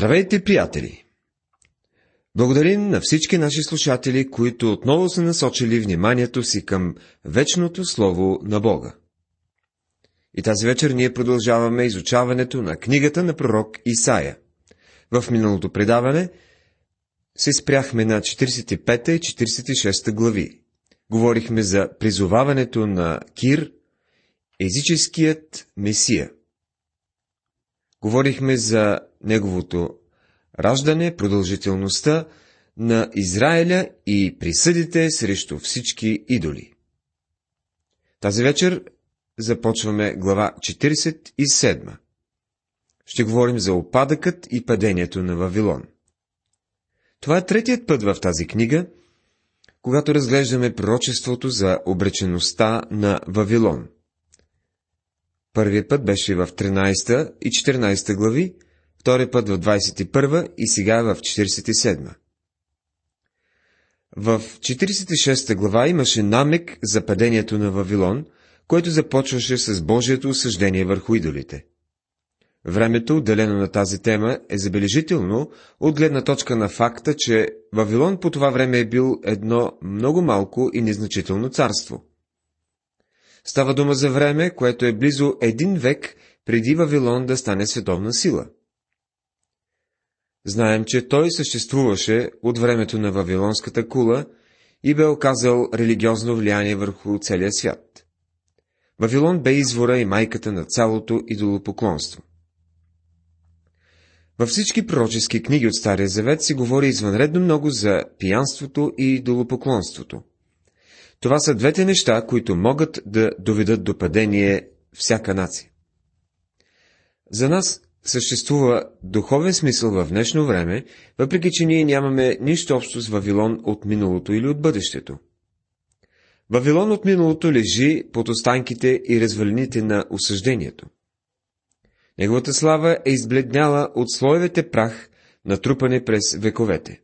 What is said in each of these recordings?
Здравейте, приятели! Благодарим на всички наши слушатели, които отново са насочили вниманието си към вечното Слово на Бога. И тази вечер ние продължаваме изучаването на книгата на пророк Исаия. В миналото предаване се спряхме на 45 и 46 глави. Говорихме за призоваването на Кир, езическият Месия. Говорихме за неговото раждане, продължителността на Израиля и присъдите срещу всички идоли. Тази вечер започваме глава 47. Ще говорим за опадъкът и падението на Вавилон. Това е третият път в тази книга, когато разглеждаме пророчеството за обречеността на Вавилон. Първият път беше в 13 и 14 глави, втори път в 21 и сега в 47. В 46 глава имаше намек за падението на Вавилон, което започваше с Божието осъждение върху идолите. Времето, отделено на тази тема, е забележително от гледна точка на факта, че Вавилон по това време е бил едно много малко и незначително царство. Става дума за време, което е близо един век преди Вавилон да стане световна сила – Знаем, че той съществуваше от времето на Вавилонската кула и бе оказал религиозно влияние върху целия свят. Вавилон бе извора и майката на цялото идолопоклонство. Във всички пророчески книги от Стария Завет се говори извънредно много за пиянството и идолопоклонството. Това са двете неща, които могат да доведат до падение всяка нация. За нас съществува духовен смисъл в днешно време, въпреки че ние нямаме нищо общо с Вавилон от миналото или от бъдещето. Вавилон от миналото лежи под останките и развалините на осъждението. Неговата слава е избледняла от слоевете прах, натрупане през вековете.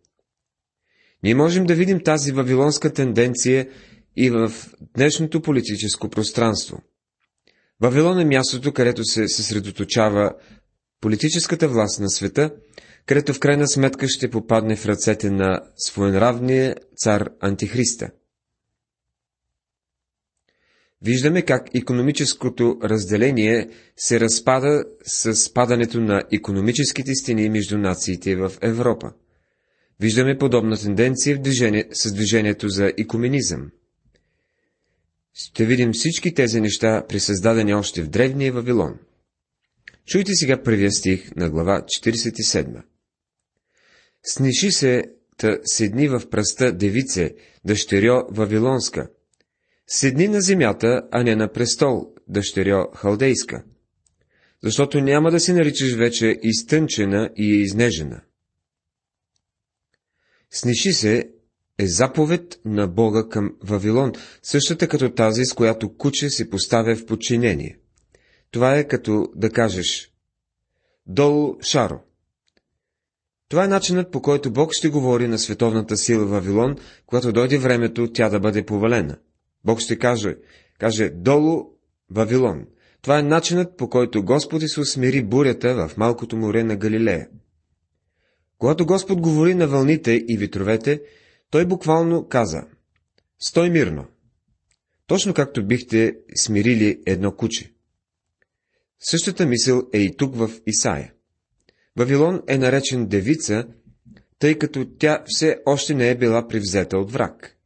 Ние можем да видим тази вавилонска тенденция и в днешното политическо пространство. Вавилон е мястото, където се съсредоточава политическата власт на света, където в крайна сметка ще попадне в ръцете на своенравния цар Антихриста. Виждаме как економическото разделение се разпада с падането на економическите стени между нациите в Европа. Виждаме подобна тенденция в движение, с движението за екуменизъм. Ще видим всички тези неща при създадени още в древния Вавилон. Чуйте сега първия стих на глава 47. Сниши се, та седни в пръста девице, дъщерьо Вавилонска. Седни на земята, а не на престол, дъщерьо Халдейска. Защото няма да си наричаш вече изтънчена и изнежена. Сниши се е заповед на Бога към Вавилон, същата като тази, с която куче се поставя в подчинение. Това е като да кажеш Долу Шаро. Това е начинът по който Бог ще говори на световната сила Вавилон, когато дойде времето тя да бъде повалена. Бог ще каже, каже Долу Вавилон. Това е начинът по който Господ се усмири бурята в малкото море на Галилея. Когато Господ говори на вълните и ветровете, той буквално каза Стой мирно! Точно както бихте смирили едно куче. Същата мисъл е и тук в Исаия. Вавилон е наречен девица, тъй като тя все още не е била привзета от враг.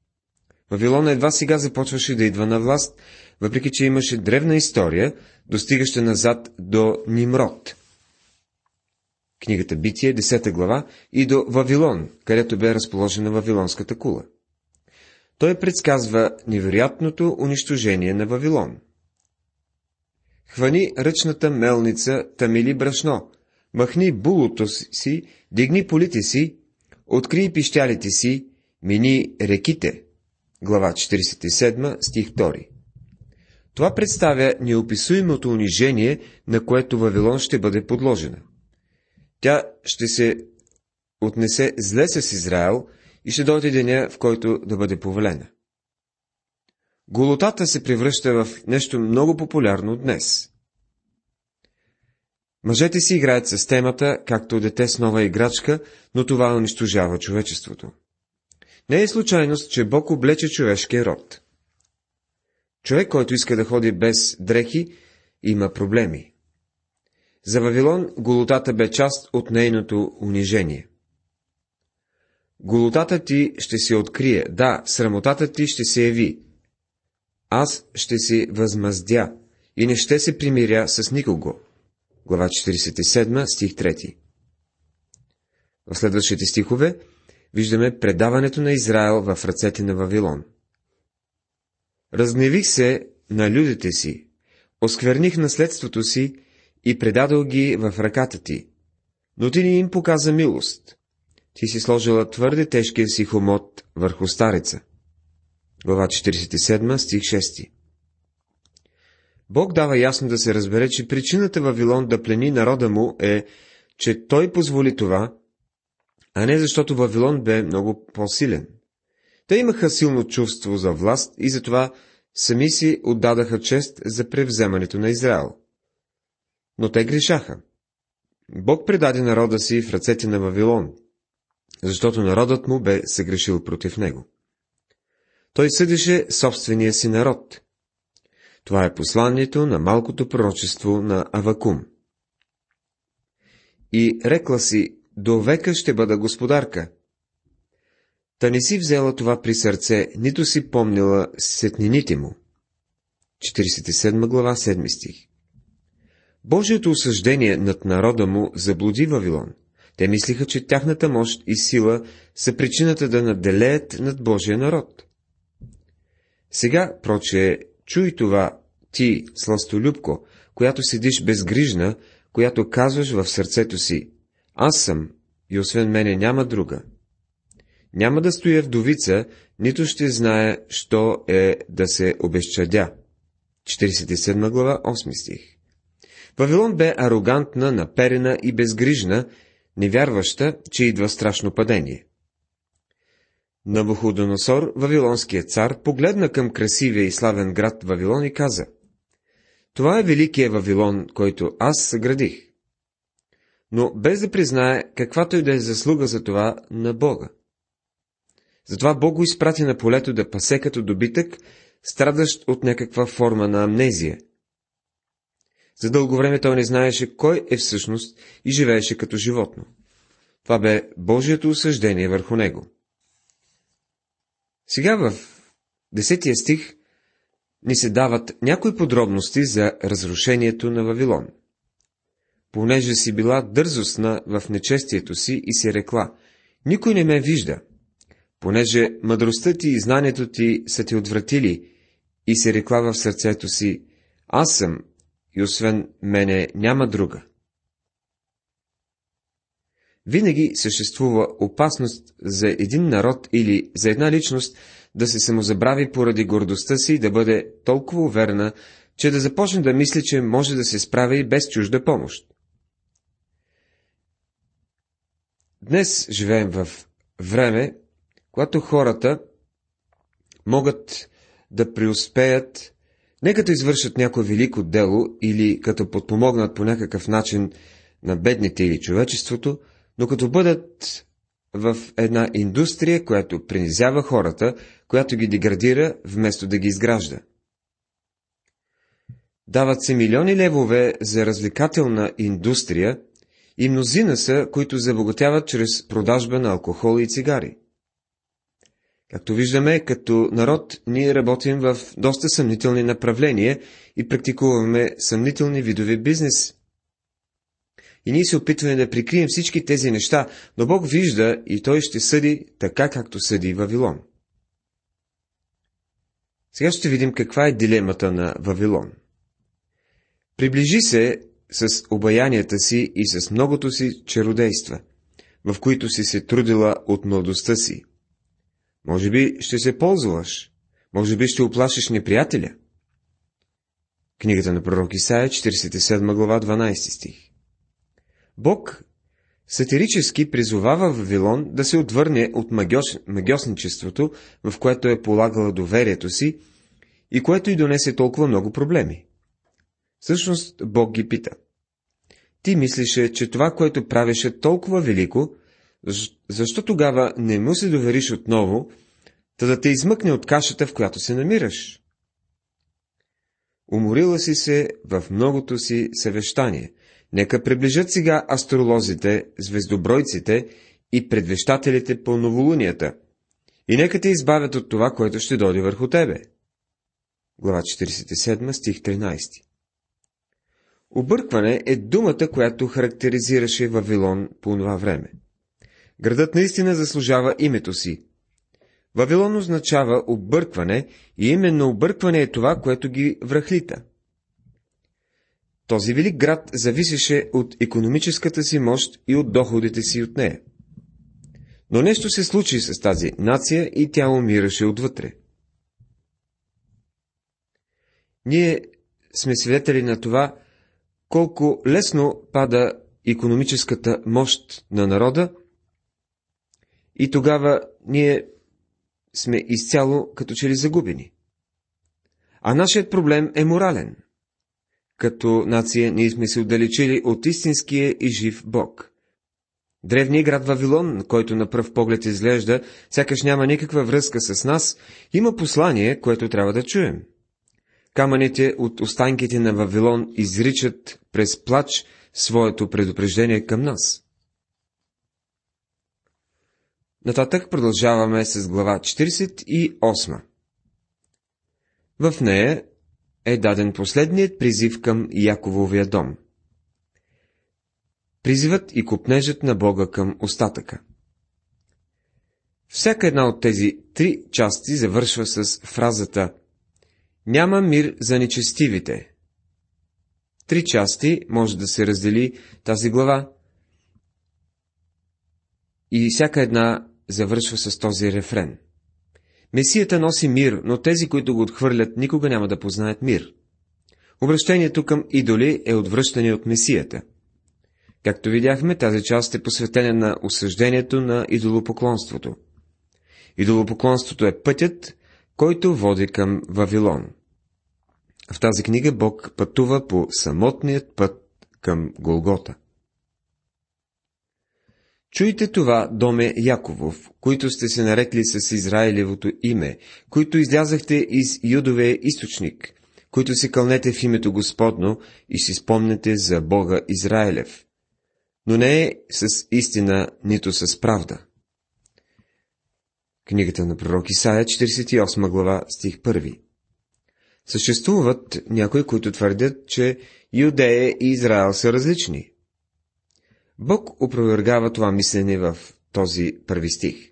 Вавилон едва сега започваше да идва на власт, въпреки че имаше древна история, достигаща назад до Нимрод. Книгата Битие, 10 глава, и до Вавилон, където бе разположена Вавилонската кула. Той предсказва невероятното унищожение на Вавилон – Хвани ръчната мелница, тамили брашно, махни булото си, дигни полите си, откри пищалите си, мини реките. Глава 47, стих 2. Това представя неописуемото унижение, на което Вавилон ще бъде подложена. Тя ще се отнесе зле с Израел и ще дойде деня, в който да бъде повалена. Голотата се превръща в нещо много популярно днес. Мъжете си играят с темата, както дете с нова играчка, но това унищожава човечеството. Не е случайност, че Бог облече човешкия род. Човек, който иска да ходи без дрехи, има проблеми. За Вавилон голотата бе част от нейното унижение. Голотата ти ще се открие, да, срамотата ти ще се яви. Аз ще се възмаздя и не ще се примиря с никого. Глава 47, стих 3. В следващите стихове виждаме предаването на Израел в ръцете на Вавилон. Разгневих се на людите си, оскверних наследството си и предадох ги в ръката ти, но ти не им показа милост. Ти си сложила твърде тежкия си хомот върху стареца. Глава 47, стих 6 Бог дава ясно да се разбере, че причината Вавилон да плени народа му е, че той позволи това, а не защото Вавилон бе много по-силен. Те имаха силно чувство за власт и затова сами си отдадаха чест за превземането на Израел. Но те грешаха. Бог предаде народа си в ръцете на Вавилон, защото народът му бе съгрешил против него. Той съдеше собствения си народ. Това е посланието на малкото пророчество на Авакум. И рекла си, до века ще бъда господарка. Та не си взела това при сърце, нито си помнила сетнините му. 47 глава, 7 стих Божието осъждение над народа му заблуди Вавилон. Те мислиха, че тяхната мощ и сила са причината да наделеят над Божия народ. Сега, проче, чуй това, ти, сластолюбко, която седиш безгрижна, която казваш в сърцето си, аз съм, и освен мене няма друга. Няма да стоя вдовица, нито ще знае, що е да се обезчадя. 47 глава, 8 стих Вавилон бе арогантна, наперена и безгрижна, невярваща, че идва страшно падение. Набуходоносор, вавилонският цар, погледна към красивия и славен град Вавилон и каза Това е великия Вавилон, който аз съградих. Но без да признае каквато и да е заслуга за това на Бога. Затова Бог го изпрати на полето да пасе като добитък, страдащ от някаква форма на амнезия. За дълго време той не знаеше кой е всъщност и живееше като животно. Това бе Божието осъждение върху него. Сега в десетия стих ни се дават някои подробности за разрушението на Вавилон. Понеже си била дързостна в нечестието си и си рекла, никой не ме вижда, понеже мъдростта ти и знанието ти са ти отвратили и се рекла в сърцето си, аз съм и освен мене няма друга. Винаги съществува опасност за един народ или за една личност да се самозабрави поради гордостта си и да бъде толкова уверена, че да започне да мисли, че може да се справи и без чужда помощ. Днес живеем в време, когато хората могат да преуспеят не като извършат някое велико дело или като подпомогнат по някакъв начин на бедните или човечеството, но като бъдат в една индустрия, която принизява хората, която ги деградира, вместо да ги изгражда. Дават се милиони левове за развлекателна индустрия и мнозина са, които забогатяват чрез продажба на алкохол и цигари. Както виждаме, като народ ние работим в доста съмнителни направления и практикуваме съмнителни видове бизнес. И ние се опитваме да прикрием всички тези неща, но Бог вижда и Той ще съди така, както съди Вавилон. Сега ще видим каква е дилемата на Вавилон. Приближи се с обаянията си и с многото си чародейства, в които си се трудила от младостта си. Може би ще се ползваш, може би ще оплашиш неприятеля. Книгата на пророк Исаия, 47 глава, 12 стих. Бог сатирически призовава Вавилон да се отвърне от магиос... магиосничеството, в което е полагала доверието си и което й донесе толкова много проблеми. Всъщност Бог ги пита. ти мислеше, че това, което правеше толкова велико, защо тогава не му се довериш отново, та да те измъкне от кашата, в която се намираш? Уморила си се в многото си съвещание. Нека приближат сега астролозите, звездобройците и предвещателите по новолунията, и нека те избавят от това, което ще дойде върху тебе. Глава 47, стих 13 Объркване е думата, която характеризираше Вавилон по това време. Градът наистина заслужава името си. Вавилон означава объркване и именно объркване е това, което ги връхлита. Този велик град зависеше от економическата си мощ и от доходите си от нея. Но нещо се случи с тази нация и тя умираше отвътре. Ние сме свидетели на това, колко лесно пада економическата мощ на народа и тогава ние сме изцяло като че ли загубени. А нашият проблем е морален. Като нация ние сме се отдалечили от истинския и жив Бог. Древният град Вавилон, който на пръв поглед изглежда, сякаш няма никаква връзка с нас, има послание, което трябва да чуем. Камъните от останките на Вавилон изричат през плач своето предупреждение към нас. Нататък продължаваме с глава 48. В нея е даден последният призив към Якововия дом. Призивът и купнежът на Бога към остатъка. Всяка една от тези три части завършва с фразата няма мир за нечестивите. Три части може да се раздели тази глава и всяка една завършва с този рефрен. Месията носи мир, но тези, които го отхвърлят, никога няма да познаят мир. Обращението към идоли е отвръщане от Месията. Както видяхме, тази част е посветена на осъждението на идолопоклонството. Идолопоклонството е пътят, който води към Вавилон. В тази книга Бог пътува по самотният път към Голгота. Чуйте това, доме Яковов, които сте се нарекли с Израилевото име, които излязахте из Юдовия източник, които се кълнете в името Господно и си спомнете за Бога Израилев. Но не е с истина, нито с правда. Книгата на пророк Исаия, 48 глава, стих 1 Съществуват някои, които твърдят, че Юдея и Израел са различни. Бог опровергава това мислене в този първи стих.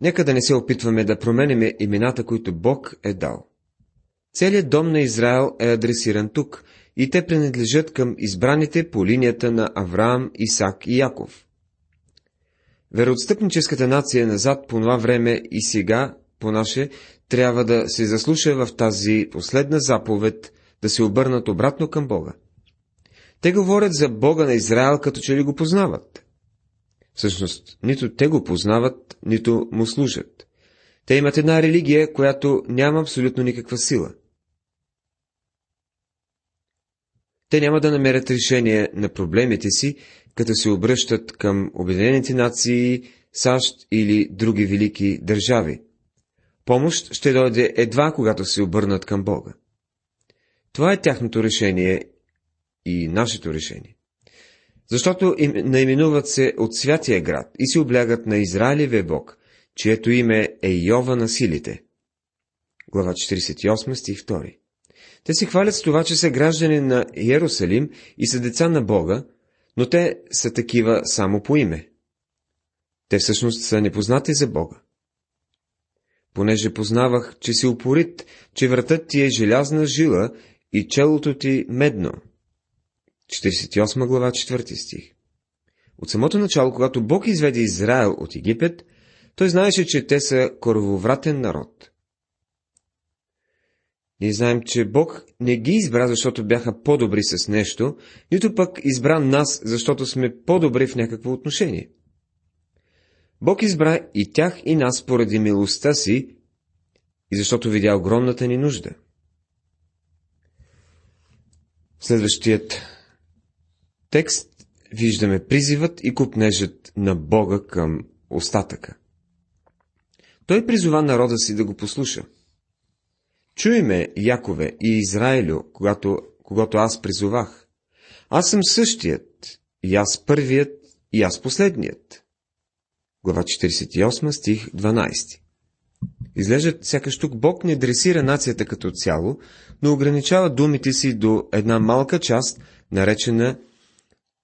Нека да не се опитваме да променяме имената, които Бог е дал. Целият дом на Израел е адресиран тук и те принадлежат към избраните по линията на Авраам, Исак и Яков. Вероотстъпническата нация назад по това време и сега, по наше, трябва да се заслуша в тази последна заповед, да се обърнат обратно към Бога. Те говорят за Бога на Израел, като че ли го познават. Всъщност, нито те го познават, нито му служат. Те имат една религия, която няма абсолютно никаква сила. Те няма да намерят решение на проблемите си, като се обръщат към Обединените нации, САЩ или други велики държави. Помощ ще дойде едва, когато се обърнат към Бога. Това е тяхното решение и нашето решение. Защото им наименуват се от святия град и се облягат на Израилевия Бог, чието име е Йова на силите. Глава 48, стих 2. Те се хвалят с това, че са граждани на Иерусалим и са деца на Бога, но те са такива само по име. Те всъщност са непознати за Бога понеже познавах, че си упорит, че вратът ти е желязна жила и челото ти медно. 48 глава, 4 стих От самото начало, когато Бог изведе Израел от Египет, той знаеше, че те са корововратен народ. Ние знаем, че Бог не ги избра, защото бяха по-добри с нещо, нито пък избра нас, защото сме по-добри в някакво отношение. Бог избра и тях и нас поради милостта си и защото видя огромната ни нужда. Следващият текст виждаме призивът и купнежът на Бога към остатъка. Той призова народа си да го послуша. Чуй Якове и Израилю, когато, когато аз призовах. Аз съм същият, и аз първият, и аз последният. Глава 48, стих 12 Изглежда, сякаш тук Бог не дресира нацията като цяло, но ограничава думите си до една малка част, наречена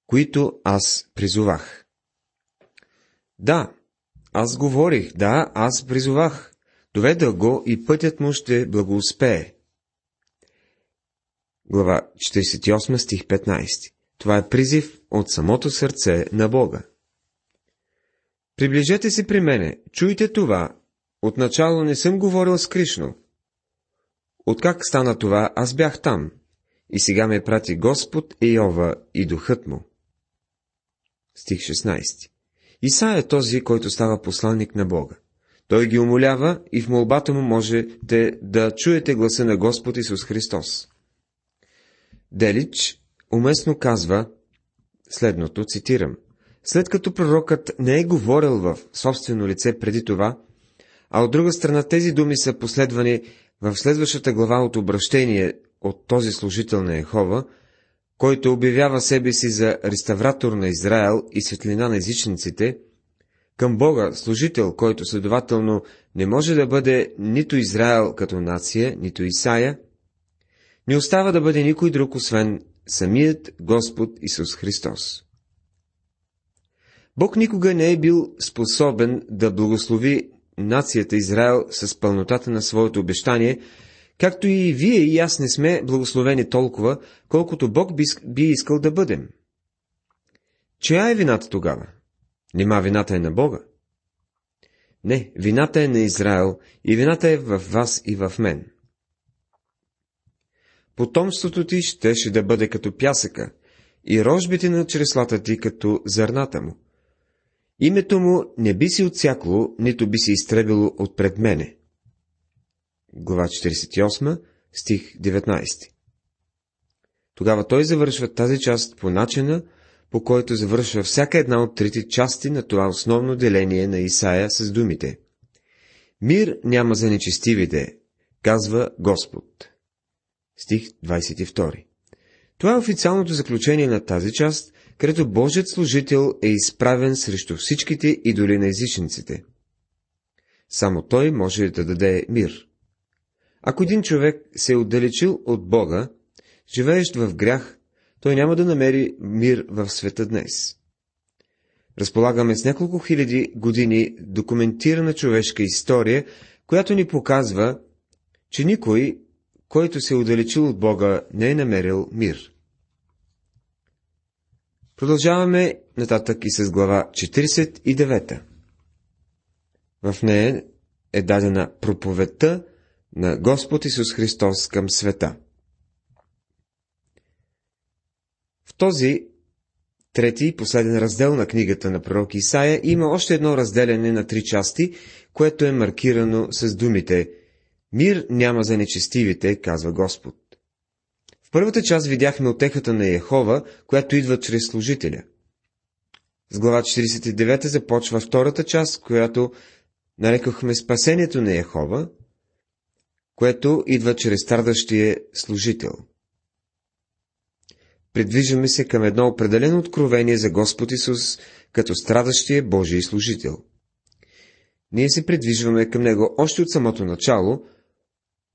които аз призовах. Да, аз говорих, да, аз призовах. Доведа го и пътят му ще благоуспее. Глава 48, стих 15. Това е призив от самото сърце на Бога. Приближете се при мене, чуйте това. Отначало не съм говорил с Кришно. Откак стана това, аз бях там. И сега ме прати Господ Иова и духът му. Стих 16. Исаия е този, който става посланник на Бога. Той ги умолява и в молбата му можете да чуете гласа на Господ Исус Христос. Делич уместно казва следното, цитирам. След като пророкът не е говорил в собствено лице преди това, а от друга страна тези думи са последвани в следващата глава от обращение от този служител на Ехова, който обявява себе си за реставратор на Израел и светлина на езичниците, към Бога, служител, който следователно не може да бъде нито Израел като нация, нито Исая, не остава да бъде никой друг, освен самият Господ Исус Христос. Бог никога не е бил способен да благослови нацията Израел с пълнотата на своето обещание, както и вие и аз не сме благословени толкова, колкото Бог би, искал да бъдем. Чия е вината тогава? Нима вината е на Бога? Не, вината е на Израел и вината е в вас и в мен. Потомството ти щеше да бъде като пясъка и рожбите на чреслата ти като зърната му. Името му не би си отсякло, нито би се изтребило от пред мене. Глава 48, стих 19 Тогава той завършва тази част по начина, по който завършва всяка една от трите части на това основно деление на Исаия с думите. Мир няма за нечестивите, казва Господ. Стих 22 Това е официалното заключение на тази част, където Божият служител е изправен срещу всичките идоли на езичниците. Само той може да даде мир. Ако един човек се е отдалечил от Бога, живеещ в грях, той няма да намери мир в света днес. Разполагаме с няколко хиляди години документирана човешка история, която ни показва, че никой, който се е удалечил от Бога, не е намерил мир. Продължаваме нататък и с глава 49. В нея е дадена проповедта на Господ Исус Христос към света. В този трети и последен раздел на книгата на пророк Исаия има още едно разделяне на три части, което е маркирано с думите «Мир няма за нечестивите», казва Господ. В първата част видяхме отехата на Яхова, която идва чрез служителя. С глава 49 започва втората част, която нарекохме спасението на Яхова, което идва чрез страдащия служител. Придвижваме се към едно определено откровение за Господ Исус като страдащия Божий служител. Ние се придвижваме към Него още от самото начало,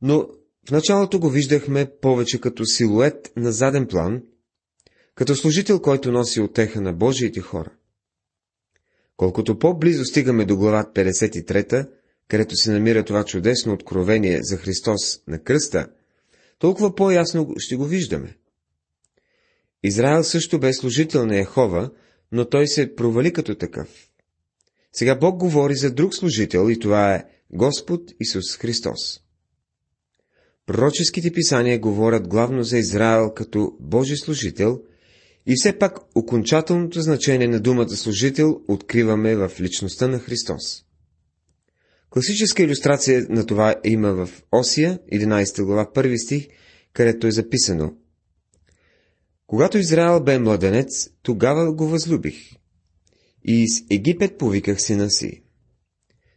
но в началото го виждахме повече като силует на заден план, като служител, който носи отеха на Божиите хора. Колкото по-близо стигаме до глава 53, където се намира това чудесно откровение за Христос на кръста, толкова по-ясно ще го виждаме. Израел също бе служител на Яхова, но той се провали като такъв. Сега Бог говори за друг служител и това е Господ Исус Христос. Пророческите писания говорят главно за Израел като Божи служител и все пак окончателното значение на думата служител откриваме в личността на Христос. Класическа иллюстрация на това има в Осия, 11 глава, 1 стих, където е записано Когато Израел бе младенец, тогава го възлюбих. И из Египет повиках сина си.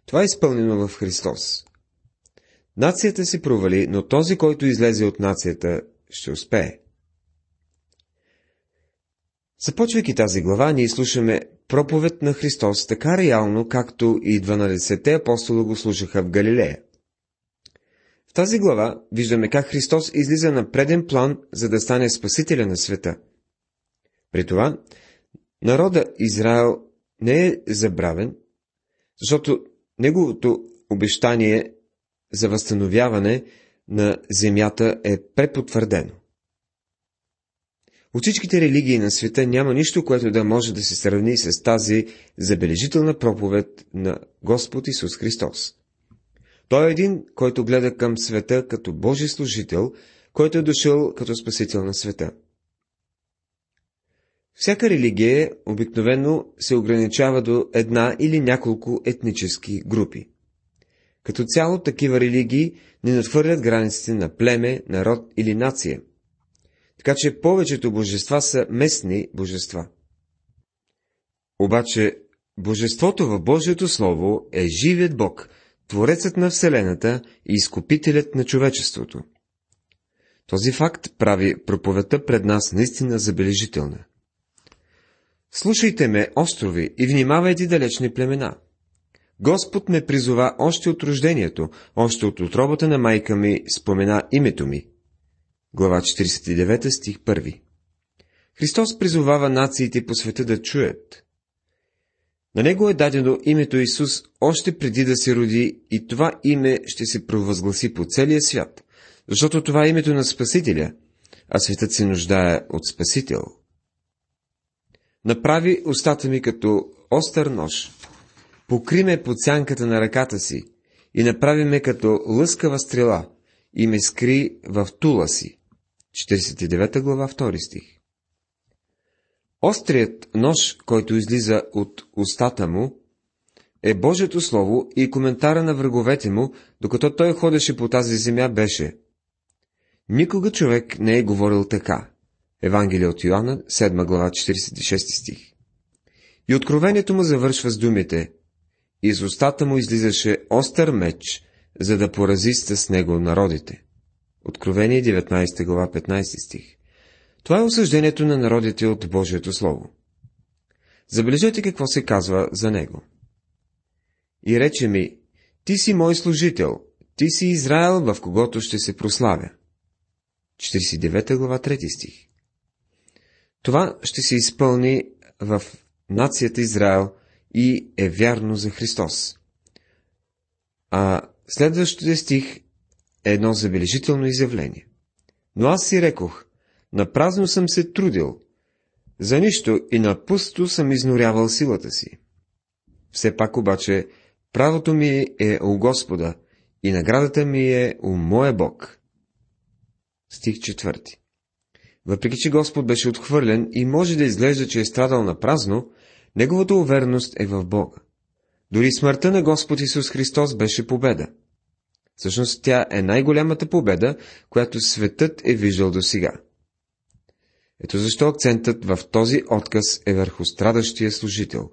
Това е изпълнено в Христос. Нацията си провали, но този, който излезе от нацията, ще успее. Започвайки тази глава, ние слушаме проповед на Христос така реално, както и 12-те апостола го слушаха в Галилея. В тази глава виждаме как Христос излиза на преден план, за да стане спасителя на света. При това, народа Израел не е забравен, защото неговото обещание за възстановяване на земята е препотвърдено. От всичките религии на света няма нищо, което да може да се сравни с тази забележителна проповед на Господ Исус Христос. Той е един, който гледа към света като Божий служител, който е дошъл като спасител на света. Всяка религия обикновено се ограничава до една или няколко етнически групи. Като цяло такива религии не надхвърлят границите на племе, народ или нация. Така че повечето божества са местни божества. Обаче Божеството в Божието Слово е живият Бог, Творецът на Вселената и изкупителят на човечеството. Този факт прави проповедта пред нас наистина забележителна. Слушайте ме, острови, и внимавайте далечни племена. Господ ме призова още от рождението, още от отробата на майка ми спомена името ми. Глава 49 стих 1 Христос призовава нациите по света да чуят. На него е дадено името Исус още преди да се роди и това име ще се провъзгласи по целия свят, защото това е името на Спасителя, а светът се нуждае от Спасител. Направи устата ми като остър нож, покри ме под сянката на ръката си и направи ме като лъскава стрела и ме скри в тула си. 49 глава, 2 стих. Острият нож, който излиза от устата му, е Божието Слово и коментара на враговете му, докато той ходеше по тази земя, беше Никога човек не е говорил така. Евангелие от Йоанна, 7 глава, 46 стих. И откровението му завършва с думите Из устата му излизаше остър меч, за да порази с него народите. Откровение 19 глава 15 стих. Това е осъждението на народите от Божието Слово. Забележете какво се казва за него. И рече ми, ти си мой служител, ти си Израел, в когото ще се прославя. 49 глава 3 стих. Това ще се изпълни в нацията Израел и е вярно за Христос. А следващия стих е едно забележително изявление. Но аз си рекох, Напразно съм се трудил. За нищо и на пусто съм изнорявал силата си. Все пак обаче, правото ми е у Господа и наградата ми е у моя Бог. Стих четвърти. Въпреки, че Господ беше отхвърлен и може да изглежда, че е страдал на празно, неговата увереност е в Бога. Дори смъртта на Господ Исус Христос беше победа. Всъщност тя е най-голямата победа, която светът е виждал до сега. Ето защо акцентът в този отказ е върху страдащия служител.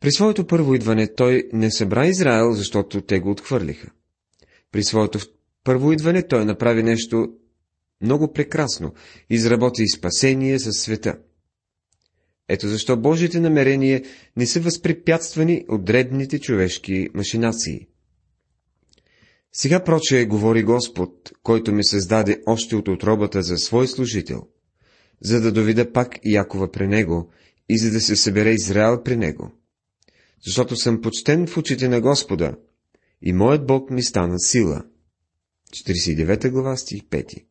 При своето първо идване той не събра Израел, защото те го отхвърлиха. При своето първо идване той направи нещо много прекрасно, изработи спасение за света. Ето защо Божите намерения не са възпрепятствани от дребните човешки машинации. Сега проче говори Господ, който ми създаде още от отробата за свой служител, за да доведа пак Якова при него и за да се събере Израел при него. Защото съм почтен в очите на Господа и моят Бог ми стана сила. 49 глава стих 5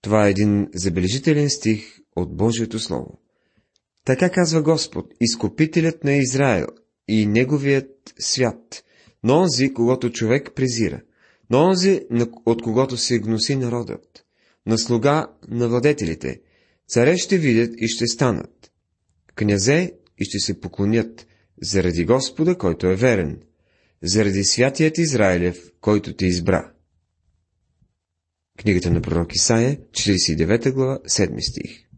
Това е един забележителен стих от Божието Слово. Така казва Господ, изкупителят на Израел и неговият свят – но онзи, когато човек презира, но онзи, от когото се гноси народът, на слуга на владетелите, царе ще видят и ще станат, князе и ще се поклонят, заради Господа, който е верен, заради святият Израилев, който те избра. Книгата на пророк Исаия, 49 глава, 7 стих.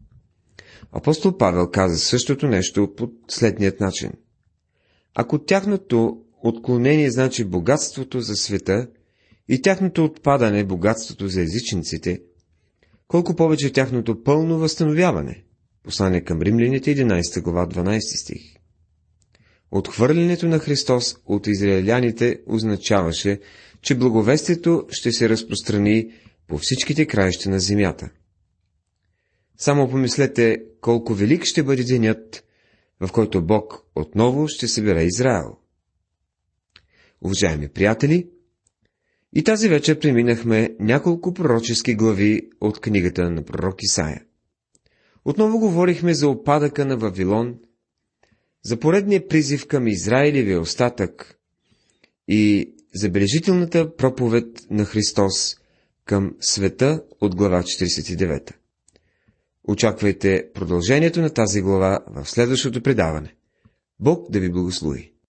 Апостол Павел каза същото нещо по следният начин. Ако тяхното отклонение значи богатството за света и тяхното отпадане богатството за езичниците, колко повече тяхното пълно възстановяване. Послание към римляните, 11 глава, 12 стих. Отхвърлянето на Христос от израеляните означаваше, че благовестието ще се разпространи по всичките краища на земята. Само помислете колко велик ще бъде денят, в който Бог отново ще събере Израел. Уважаеми приятели, и тази вечер преминахме няколко пророчески глави от книгата на пророк Исаия. Отново говорихме за опадъка на Вавилон, за поредния призив към Израилевия остатък и забележителната проповед на Христос към света от глава 49. Очаквайте продължението на тази глава в следващото предаване. Бог да ви благослови!